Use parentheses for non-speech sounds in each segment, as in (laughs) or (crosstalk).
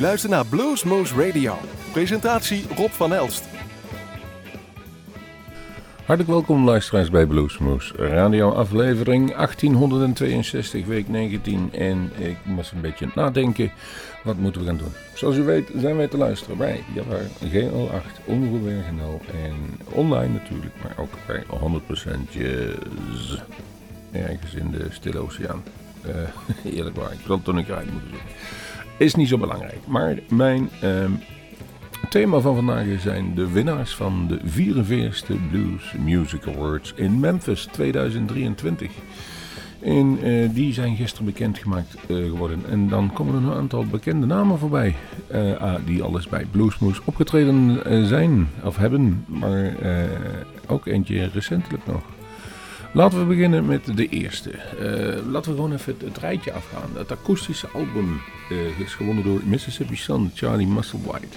U luistert naar Bluesmoose Radio. Presentatie Rob van Elst. Hartelijk welkom luisteraars bij Bluesmoose Radio aflevering 1862 week 19 en ik moest een beetje nadenken wat moeten we gaan doen. Zoals u weet zijn wij te luisteren bij Java G08 Omroep NL en online natuurlijk, maar ook bij 100% jazz ergens in de Stille Oceaan. (laughs) Uh, eerlijk waar, ik wil het niet kwijt moeten doen. Is niet zo belangrijk, maar mijn uh, thema van vandaag zijn de winnaars van de 44e Blues Music Awards in Memphis 2023. En uh, die zijn gisteren bekendgemaakt uh, geworden. En dan komen er een aantal bekende namen voorbij. Uh, die alles bij Bluesmoose opgetreden zijn of hebben. Maar ook eentje recentelijk nog. Laten we beginnen met de eerste. laten we gewoon even het, rijtje afgaan. Het akoestische album is gewonnen door Mississippi Sun, Charlie Musselwhite.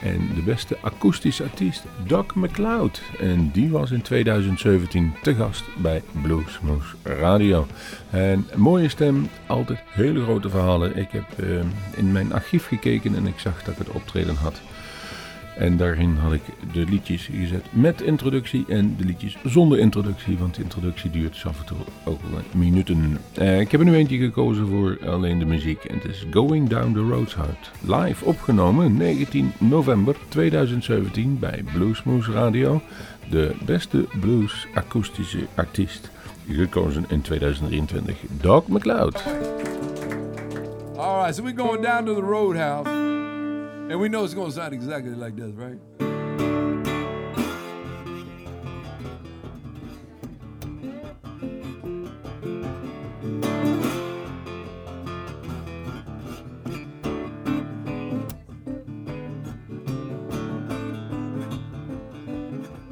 En de beste akoestische artiest, Doc McLeod. En die was in 2017 te gast bij Bluesmoose Radio. En mooie stem, altijd hele grote verhalen. Ik heb uh, in mijn archief gekeken en ik zag dat het optreden had. En daarin had ik de liedjes gezet met introductie en de liedjes zonder introductie. Want de introductie duurt af en toe ook wel minuten. Uh, ik heb er nu eentje gekozen voor alleen de muziek. En het is Going Down the Roadside. Live opgenomen 19 november 2017 bij Bluesmoose Radio. De beste blues akoestische artiest. Gekozen in 2023. Doc McLeod. Alright, so we're going down to the roadhouse. And we know it's going to sound exactly like this, right?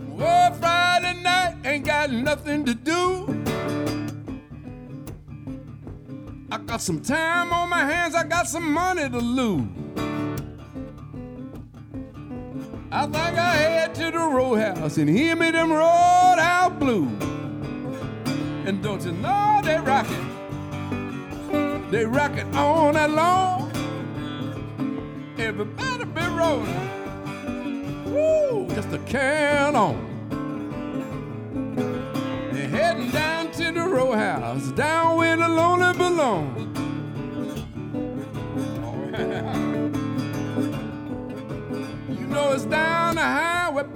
Well, Friday night ain't got nothing to do. I got some time on my hands, I got some money to lose. I think I head to the roadhouse and hear me them road out blue. And don't you know they rock it? They rock it all night long. Everybody be rolling. Woo, just a can on. They're heading down to the roadhouse, down where the lonely belong.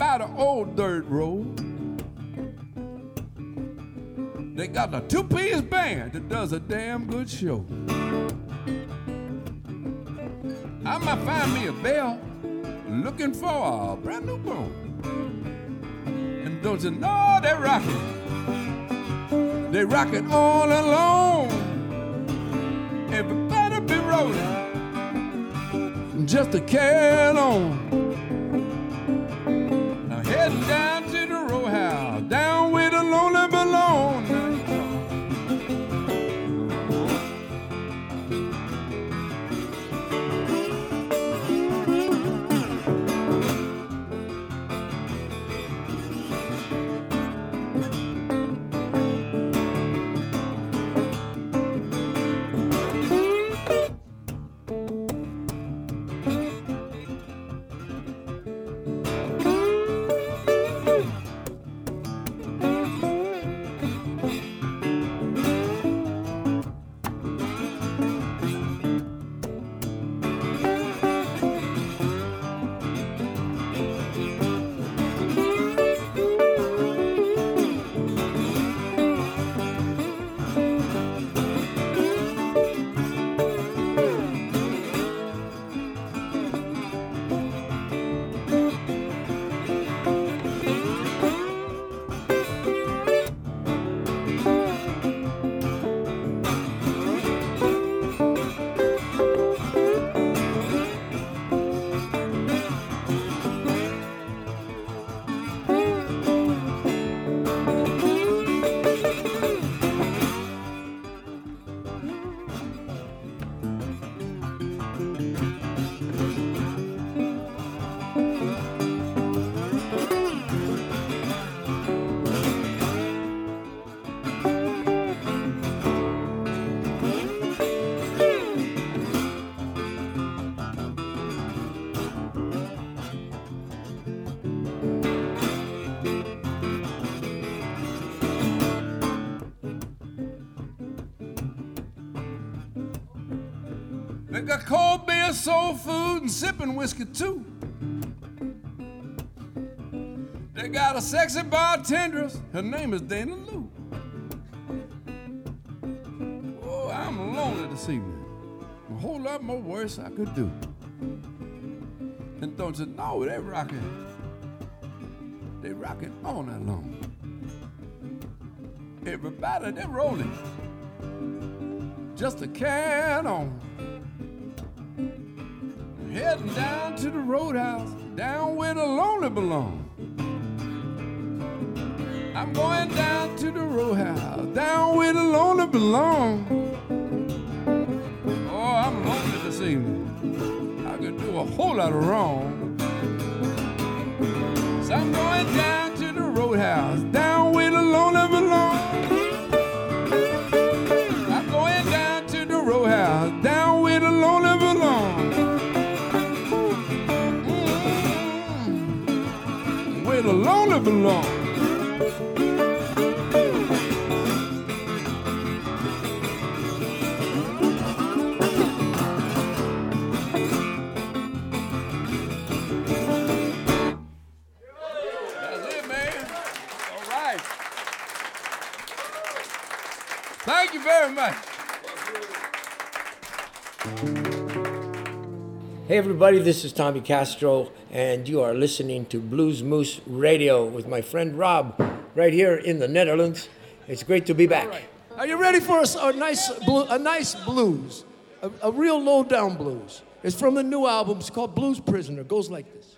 By the old dirt road. They got a two piece band that does a damn good show. I might find me a bell looking for a brand new bone. And don't you know they rock it? They rock it all alone. Everybody be rolling just a can on heading uh, down soul food, and sipping whiskey too. They got a sexy bartendress. Her name is Dana Lou. Oh, I'm lonely this evening. A whole lot more worse I could do. You know they rocking? They rocking all night long. Everybody they rolling. Just a can on. Heading down to the roadhouse, down where the lonely belong. I'm going down to the roadhouse, down where the lonely belong. Oh, I'm lonely this evening. I could do a whole lot of wrong. So I'm going down to the roadhouse, down where the lonely belong. That's it, man. All right. Thank you very much. Hey everybody, this is Tommy Castro, and you are listening to Bluesmoose Radio with my friend Rob, right here in the Netherlands. It's great to be back. Are you ready for a, a nice, a nice blues, a, a real low down blues? It's from the new album. It's called Blues Prisoner. It goes like this.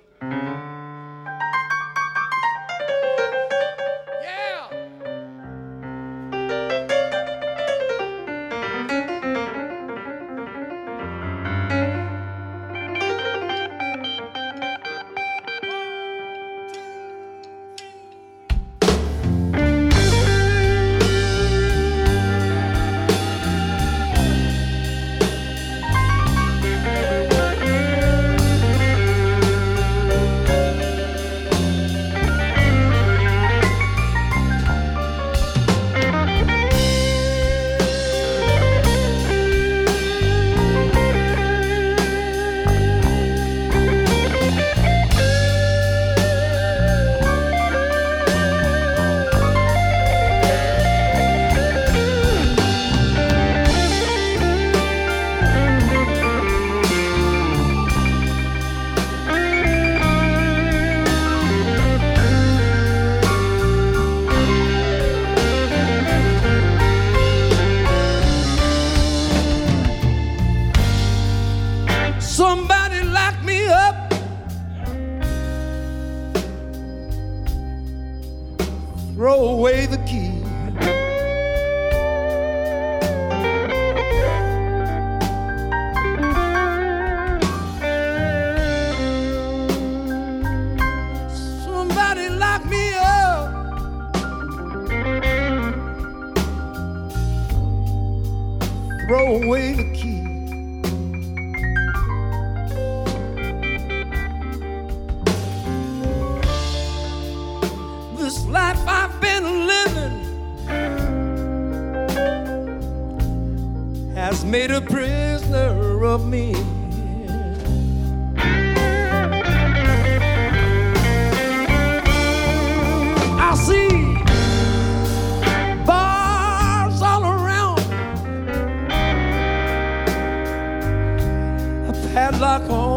Padlock on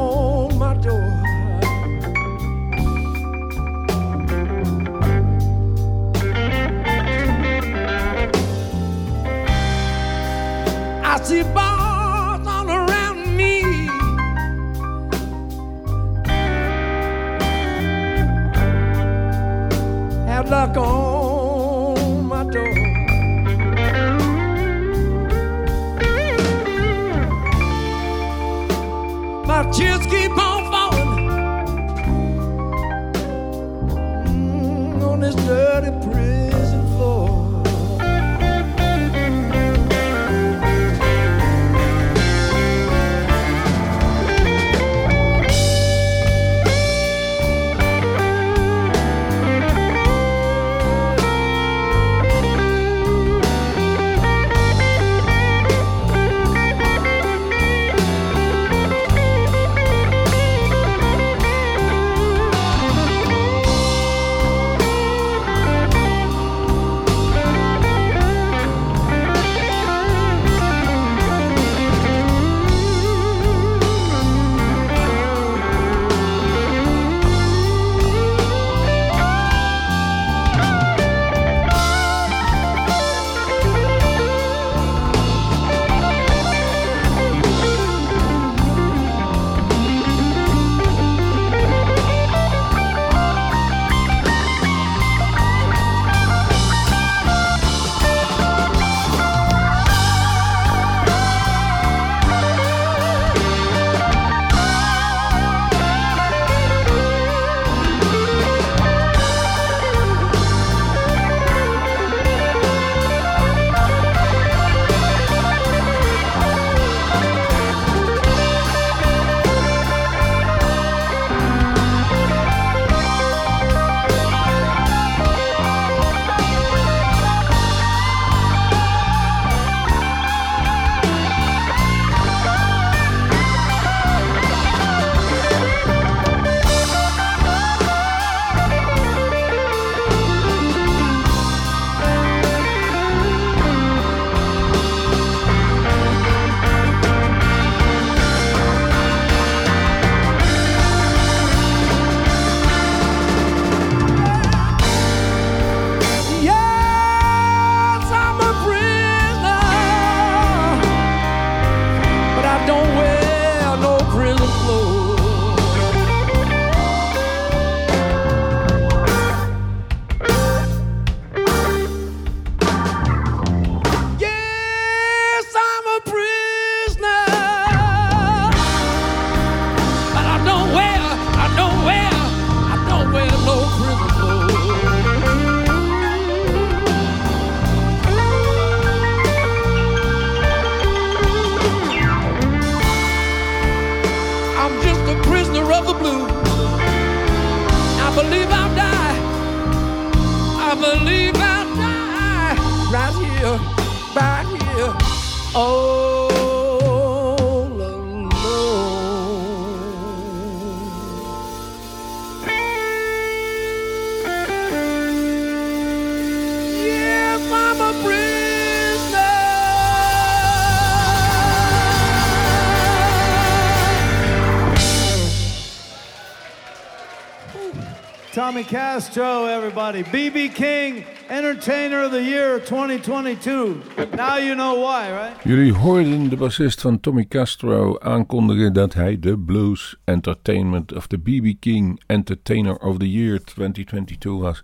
Tommy Castro, everybody. BB King, Entertainer of the Year 2022. Now you know why, right? Jullie hoorden de bassist van Tommy Castro aankondigen dat hij de Blues Entertainment of the BB King Entertainer of the Year 2022 was.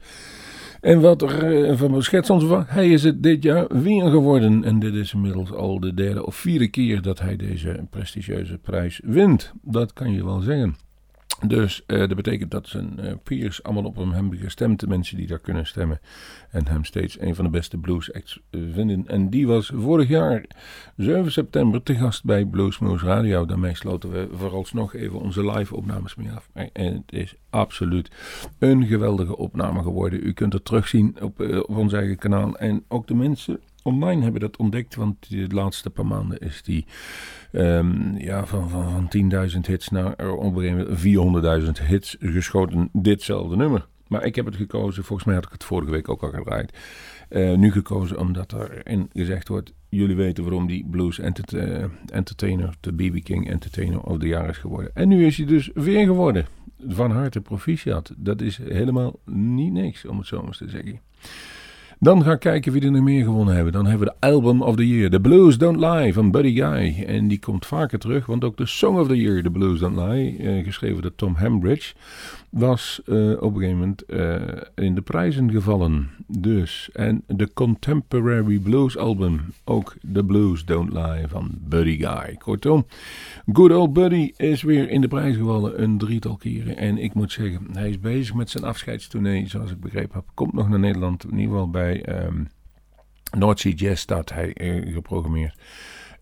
En wat er eh, van schets ons van, hij is het dit jaar weer geworden. En dit is inmiddels al de derde of vierde keer dat hij deze prestigieuze prijs wint. Dat kan je wel zeggen. Dus eh, dat betekent dat zijn eh, peers allemaal op hem hebben gestemd. De mensen die daar kunnen stemmen. En hem steeds een van de beste blues acts vinden. En die was vorig jaar 7 september te gast bij Bluesmoose Radio. Daarmee sloten we vooralsnog even onze live opnames mee af. En het is absoluut een geweldige opname geworden. U kunt het terugzien op, eh, op ons eigen kanaal. En ook de mensen online hebben dat ontdekt. Want de laatste paar maanden is die ehm, ja, van, van, van 10.000 hits naar er op een gegeven moment 400.000 hits geschoten. Ditzelfde nummer. Maar ik heb het gekozen, volgens mij had ik het vorige week ook al gedraaid. Eh, nu gekozen omdat erin gezegd wordt: jullie weten waarom die Blues eh, Entertainer, de BB King Entertainer of the Jaar is geworden. En nu is hij dus weer geworden. Van harte proficiat. Dat is helemaal niet niks, om het zo maar te zeggen. Dan ga ik kijken wie er nog meer gewonnen hebben. Dan hebben we de Album of the Year, The Blues Don't Lie van Buddy Guy. En die komt vaker terug, want ook de Song of the Year, The Blues Don't Lie, eh, geschreven door Tom Hambridge, was eh, op een gegeven moment eh, in de prijzen gevallen. Dus, en de Contemporary Blues Album, ook The Blues Don't Lie van Buddy Guy. Kortom, Good Old Buddy is weer in de prijs gevallen een drietal keren. En ik moet zeggen, hij is bezig met zijn afscheidstournee, zoals ik begrepen heb. Komt nog naar Nederland, in ieder geval bij ehm North Sea Jazz staat hij eh, geprogrammeerd.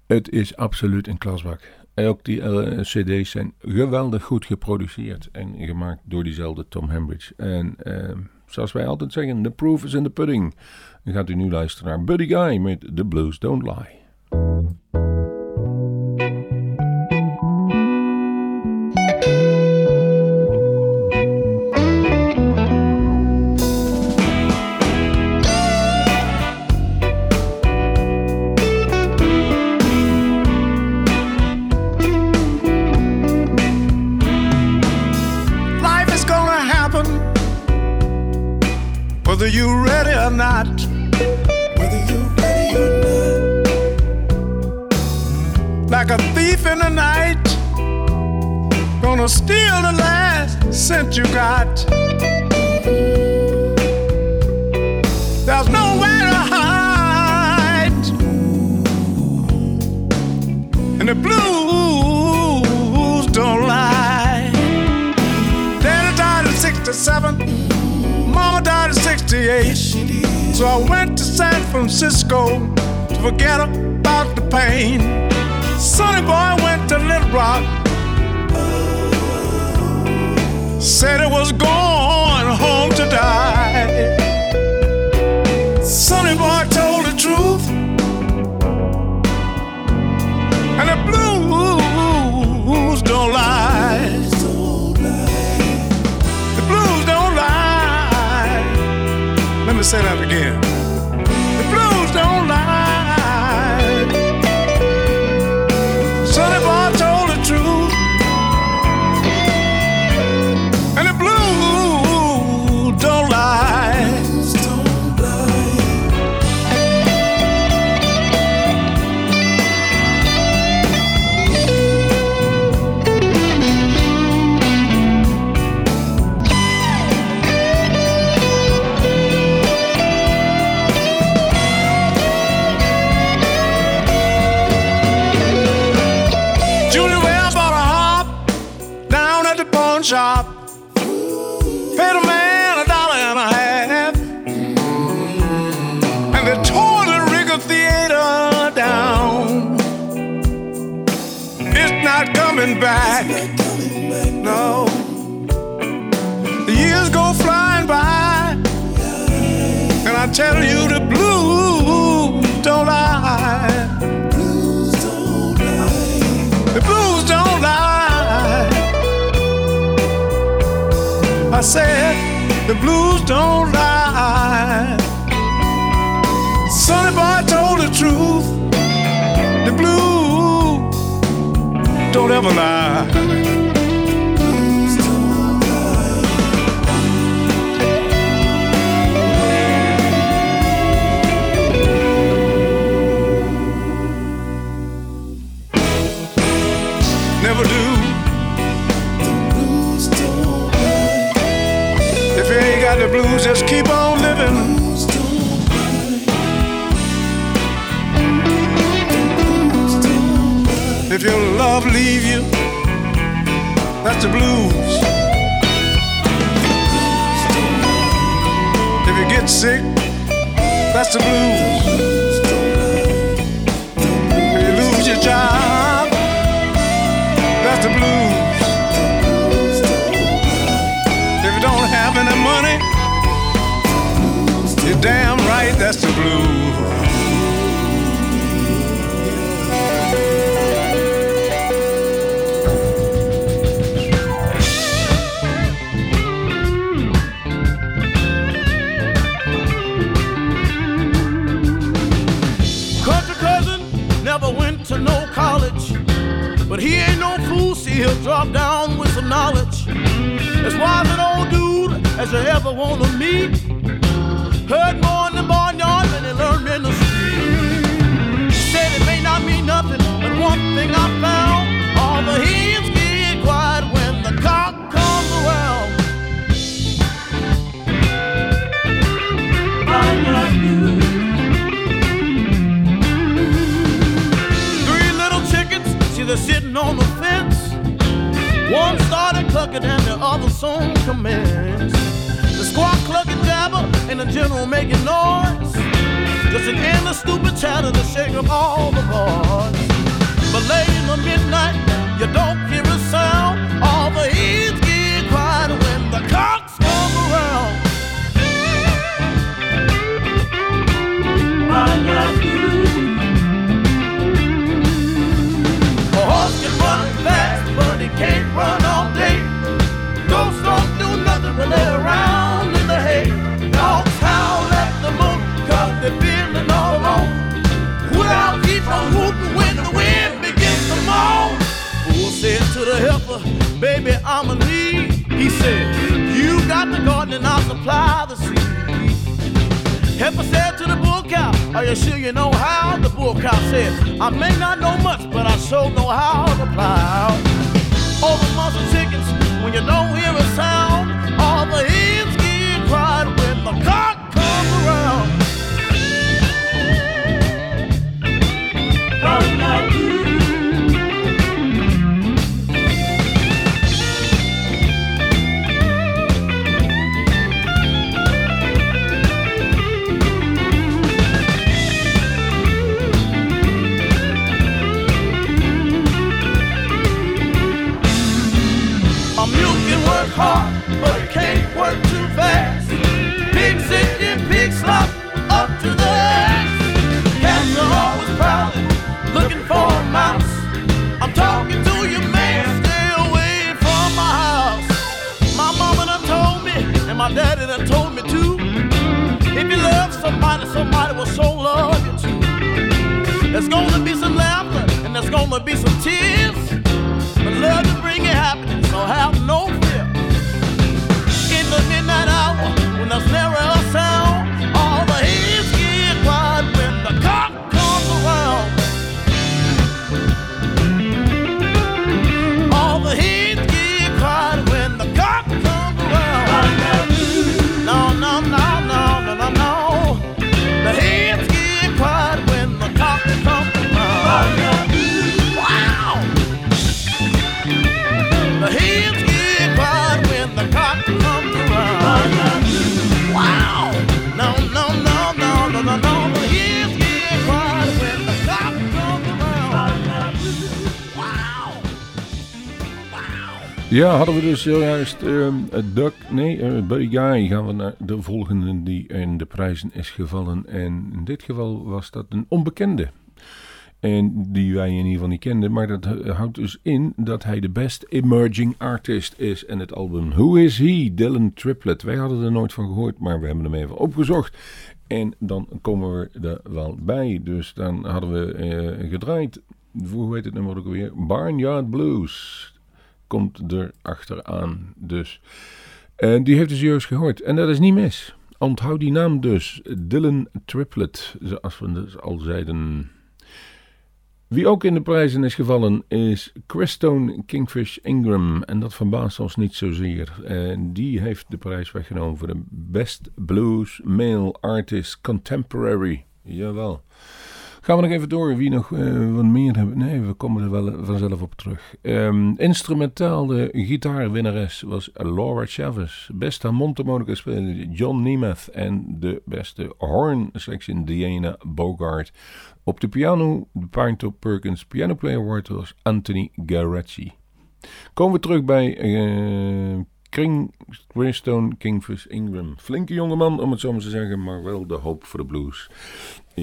Het is absoluut een klasbak. Ook die eh, cd's zijn geweldig goed geproduceerd en gemaakt door diezelfde Tom Hambridge. En ehm, zoals wij altijd zeggen, the proof is in the pudding. Dan gaat u nu luisteren naar Buddy Guy met The Blues Don't Lie. Thief in the night, gonna steal the last cent you got. There's nowhere to hide, and the blues don't lie. Daddy died at 67. Mama died at 68. So I went to San Francisco to forget about the pain. Sonny boy went to Little Rock. Said it was going home to die. back. No. The years go flying by. And I tell you the blues don't lie. The blues don't lie. I said the blues don't lie. Sonny boy told the truth. The blues don't ever lie. Never do. If you ain't got the blues, just keep on living. If your love leave you, that's the blues. If you get sick, that's the blues. If you lose your job, that's the blues. If you don't have any money, you're damn right, that's the blues. he'll drop down with some knowledge. As wise an old dude as you ever want to meet. Heard more in the barnyard than he learned in the street. Said it may not mean nothing, but one thing I found, all the heat. bucket and the other soon commence. The squad clucking jabber and the general making noise. Just an endless stupid chatter to shake up all the boys. But late in the midnight, you don't hear a sound. All the heat Ja, hadden we dus juist ehm, het Duck, nee, uh, Buddy Guy. Gaan we naar de volgende die in de prijzen is gevallen. En in dit geval was dat een onbekende. En die wij in ieder geval niet kenden. Maar dat eh, houdt dus in dat hij de best emerging artist is. En het album Who Is He? Dylan Triplet. Wij hadden er nooit van gehoord, maar we hebben hem even opgezocht. En dan komen we er wel bij. Dus dan hadden we eh, gedraaid. Hoe heet het nummer ook weer? Barnyard Blues. Komt er achteraan. Dus. En die heeft dus juist gehoord. En dat is niet mis. Onthoud die naam dus. Dylan Triplet. Zoals we dus al zeiden. Wie ook in de prijzen is gevallen is Christone Kingfish Ingram. En dat verbaast ons niet zozeer. En die heeft de prijs weggenomen voor de Best Blues Male Artist Contemporary. Jawel. Gaan we nog even door wie nog eh, wat meer hebben. Nee, we komen er wel vanzelf op terug. Ehm, instrumentaal de gitaarwinnares was Laura Chavez. Beste harmonica speler John Nemeth. En de beste horn section Diana Bogart. Op de piano, de Pinetop Perkins Piano Player Award was Anthony Garacci. Komen we terug bij eh King, Greystone Kingfish Ingram. Flinke jongeman, om het zo maar te zeggen, maar wel de hoop voor de blues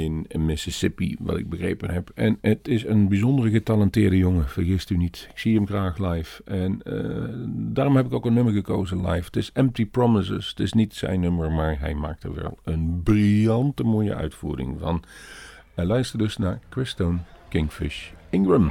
in Mississippi, wat ik begrepen heb. En het is een bijzondere getalenteerde jongen, vergist u niet. Ik zie hem graag live. En eh, daarom heb ik ook een nummer gekozen live. Het is Empty Promises. Het is niet zijn nummer, maar hij maakt er wel een briljante mooie uitvoering van. En luister dus naar Christone Kingfish Ingram.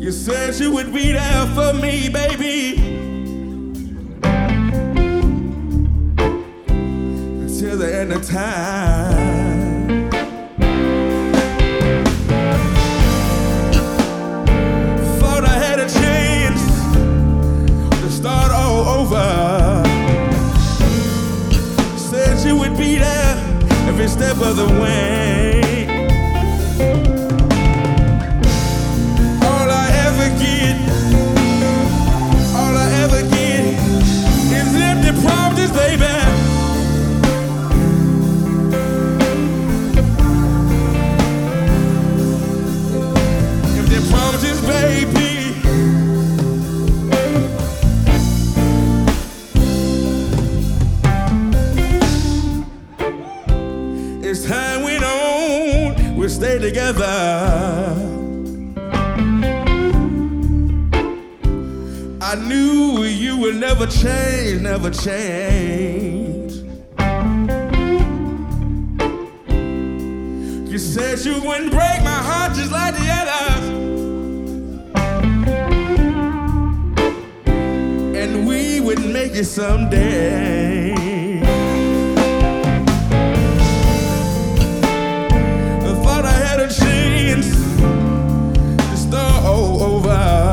You said you would be there for me, baby. Until the end of time. Thought I had a chance to start all over. Said you would be there every step of the way. Change, never change. You said you wouldn't break my heart just like the others. And we would make it someday. I thought I had a chance to start over.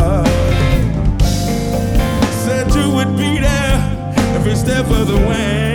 Step of the way.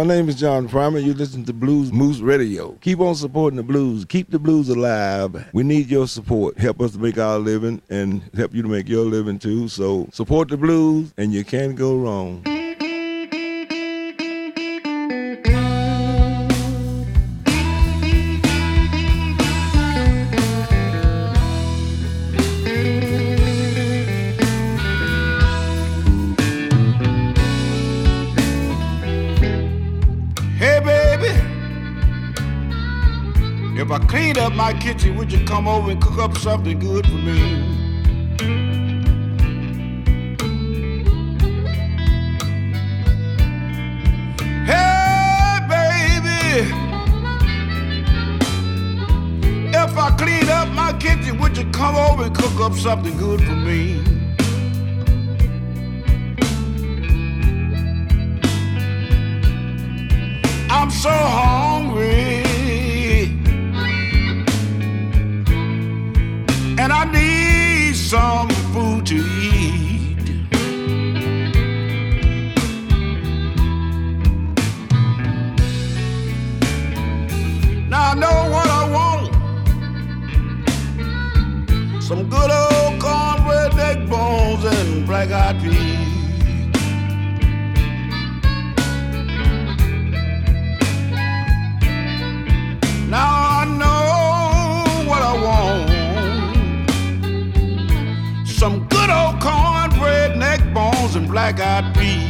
My name is John Primer. You listen to Bluesmoose Radio. Keep on supporting the blues. Keep the blues alive. We need your support. Help us to make our living and help you to make your living too. So support the blues and you can't go wrong. Cleaned up my kitchen, would you come over and cook up something good for me? Hey, baby. If I cleaned up my kitchen, would you come over and cook up something good for me? I'm so hungry. And black-eyed peas. Now I know what I want. Some good old cornbread, neck bones, and black-eyed peas.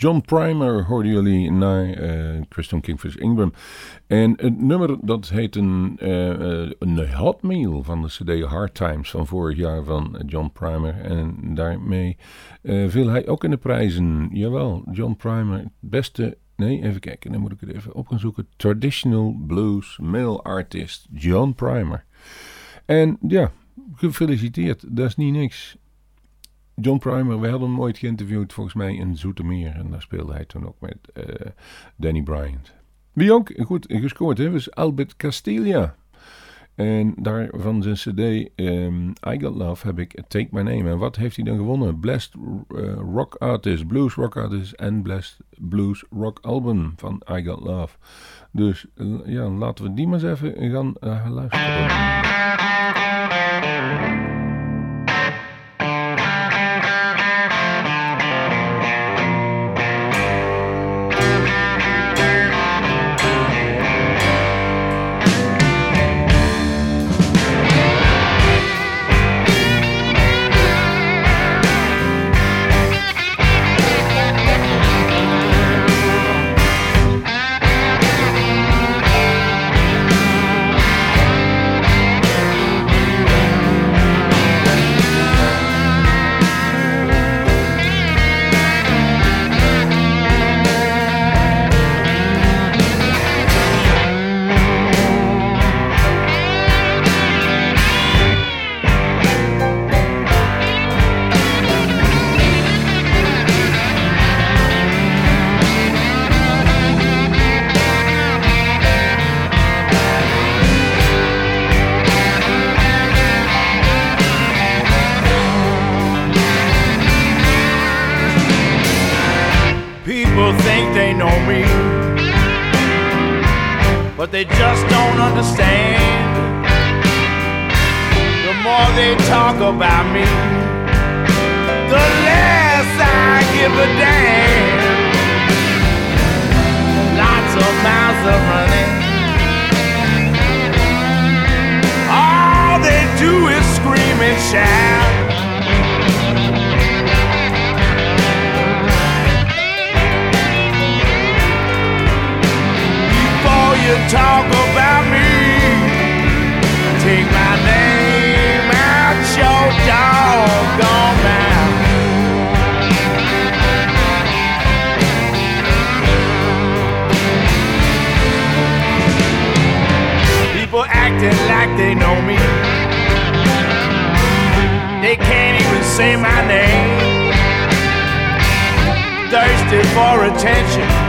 John Primer, hoorden jullie, naar eh Christian Kingfish Ingram. En het nummer, dat heet een, eh, een hot meal van de cd Hard Times van vorig jaar van John Primer. En daarmee viel hij ook in de prijzen. Jawel, John Primer, beste Nee, even kijken. Dan moet ik het even op gaan zoeken. Traditional Blues Male Artist John Primer. En ja, gefeliciteerd. Dat is niet niks. John Primer, we hadden hem ooit geïnterviewd volgens mij in Zoetermeer. En daar speelde hij toen ook met eh, Danny Bryant. Wie ook goed gescoord heeft, is Albert Castilla. En daar van zijn cd um, I Got Love heb ik Take My Name. En wat heeft hij dan gewonnen? Blessed uh, Rock Artist, Blues Rock Artist en Blessed Blues Rock Album van I Got Love. Dus uh, ja, laten we die maar eens even gaan uh, luisteren. But they just don't understand. The more they talk about me, the less I give a damn. Lots of mouths are running. All they do is scream and shout. You talk about me. Take my name out your doggone mouth. People acting like they know me. They can't even say my name. Thirsty for attention.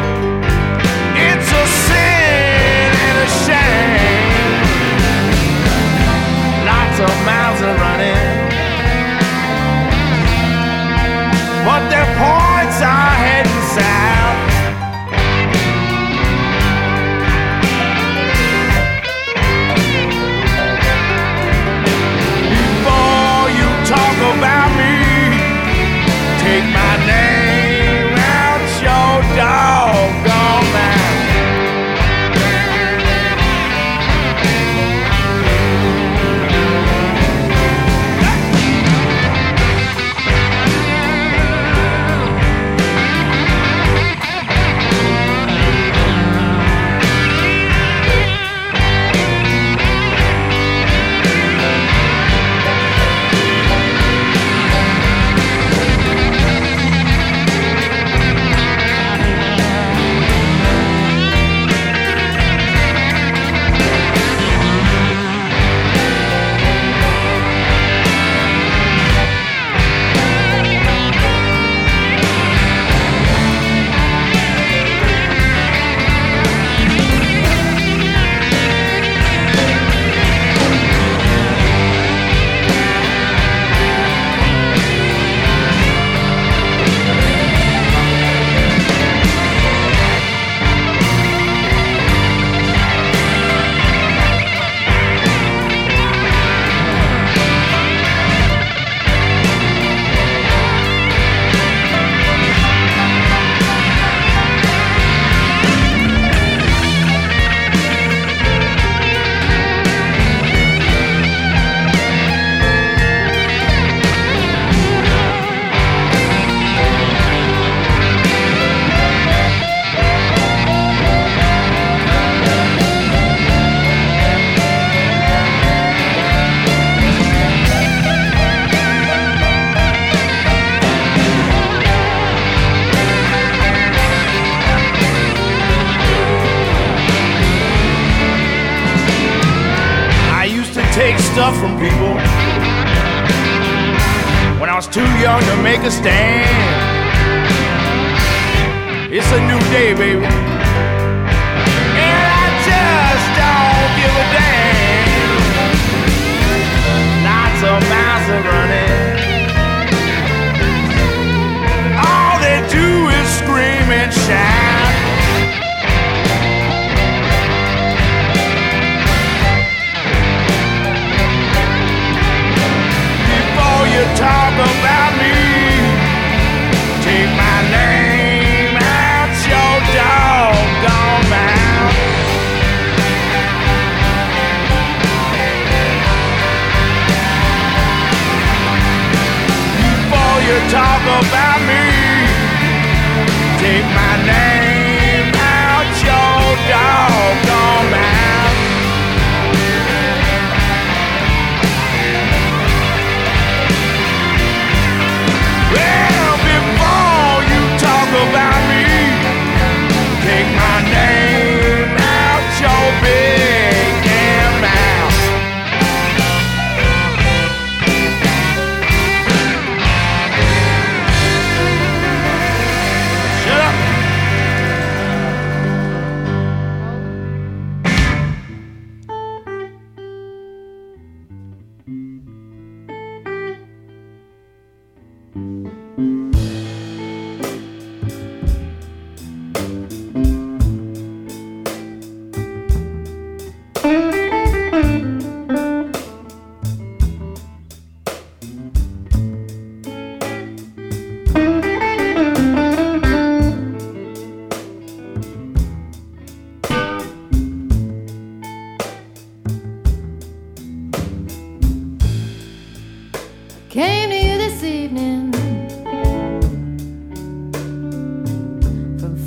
Of mouths are running, but their points are heading south.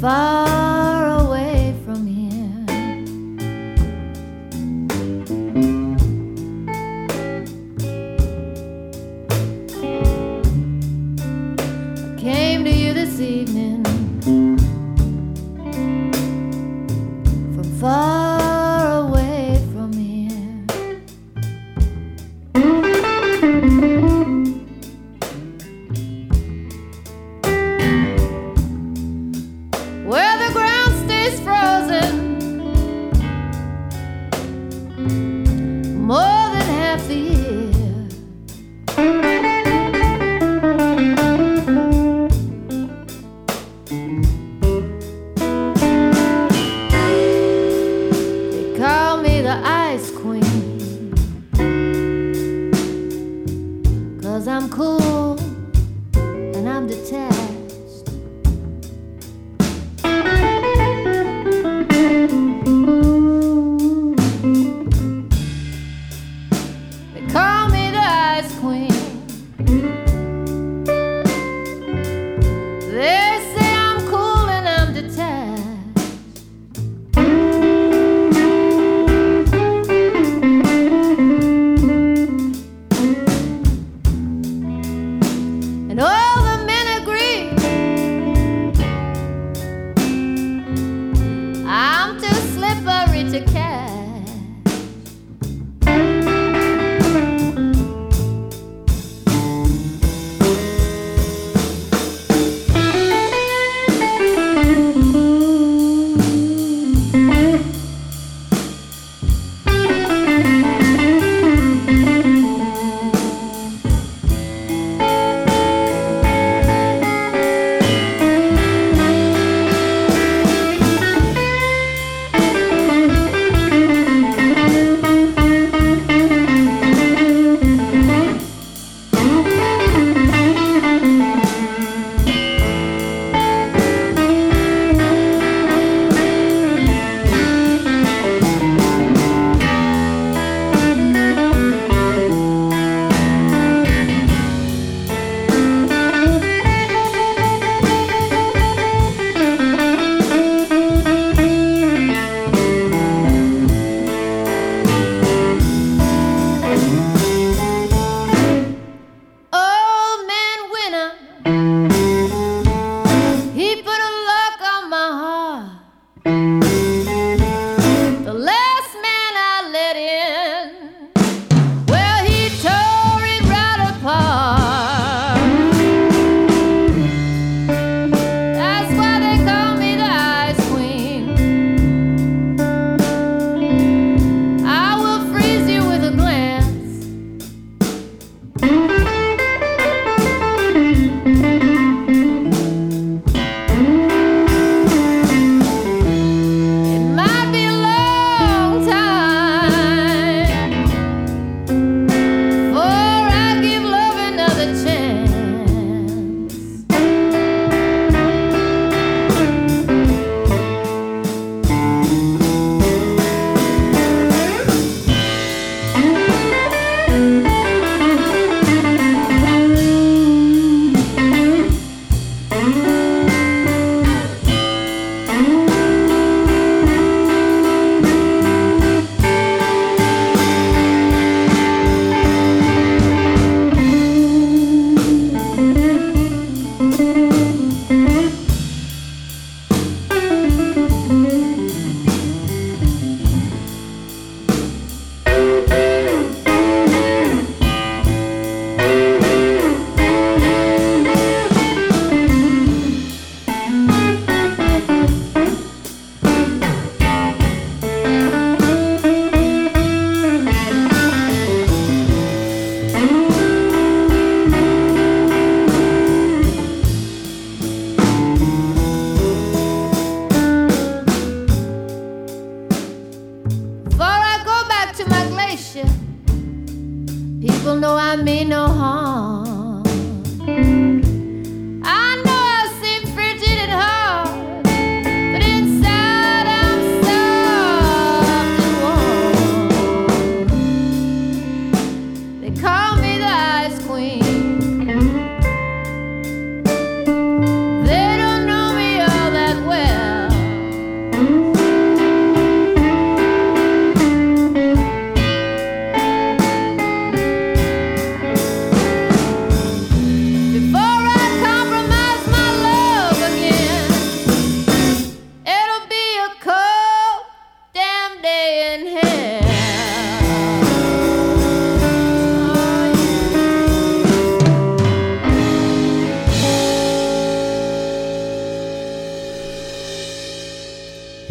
far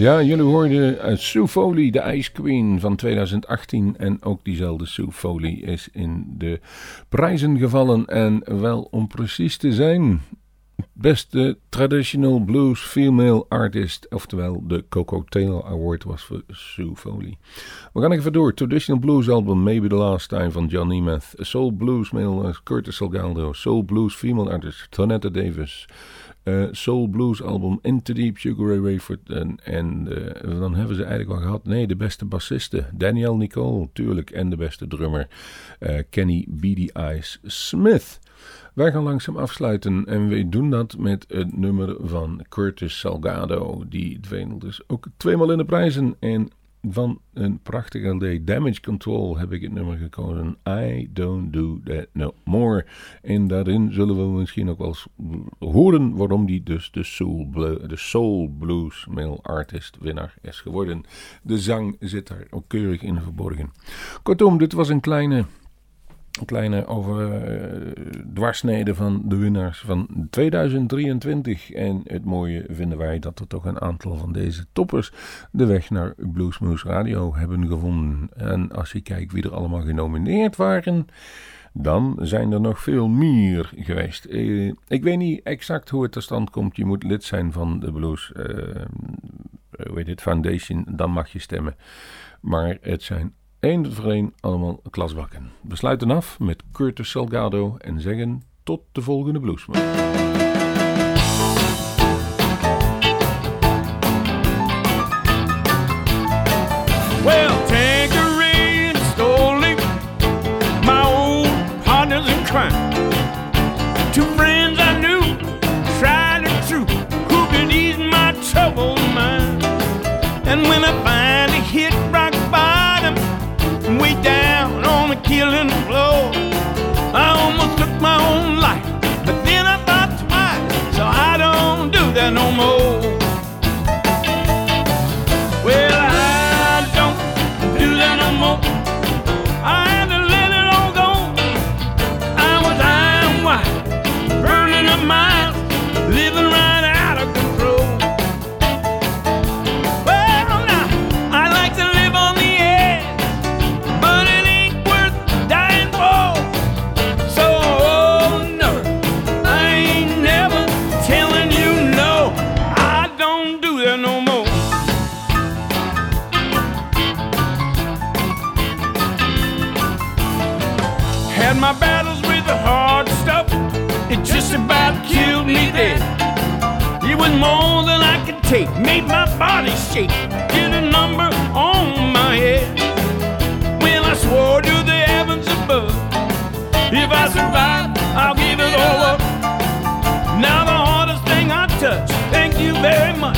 Ja, jullie hoorden uh, Sue Foley, de Ice Queen van 2018. En ook diezelfde Sue Foley is in de prijzen gevallen. En wel om precies te zijn, beste Traditional Blues Female Artist. Oftewel, de Coco Taylor Award was voor Sue Foley. We gaan even door. Traditional Blues album Maybe the Last Time van John Nemeth. Soul Blues Male uh, Curtis Salgado. Soul Blues Female Artist Tonetta Davis. Uh, Soul Blues album Into Deep, Sugar Ray Rayford. En, en uh, dan hebben ze eigenlijk wel gehad. Nee, de beste bassiste. Danielle Nicole, tuurlijk. En de beste drummer. Uh, Kenny Beady Eyes Smith. Wij gaan langzaam afsluiten. En we doen dat met het nummer van Curtis Salgado. Die dweenelt dus ook tweemaal in de prijzen. En van een prachtige LD, Damage Control, heb ik het nummer gekozen. I Don't Do That No More. En daarin zullen we misschien ook wel horen waarom die dus de Soul, de soul Blues Male Artist winnaar is geworden. De zang zit daar ook keurig in verborgen. Kortom, dit was een kleine een kleine over uh, dwarsnede van de winnaars van 2023. En het mooie vinden wij dat er toch een aantal van deze toppers de weg naar Bluesmoose Radio hebben gevonden. En als je kijkt wie er allemaal genomineerd waren, dan zijn er nog veel meer geweest. Uh, ik weet niet exact hoe het tot stand komt. Je moet lid zijn van de Blues uh, heet het, Foundation, dan mag je stemmen. Maar het zijn Eén voor één allemaal klasbakken. We sluiten af met Curtis Salgado en zeggen tot de volgende Bluesman. Well, Tanqueray and Stoley, my old partners in crime. The floor. I almost took my own life, but then I thought twice, so I don't do that no more. Was more than I could take, made my body shake, did a number on my head. Well, I swore to the heavens above. If I survive, I'll give it all up. Now the hardest thing I touch, thank you very much,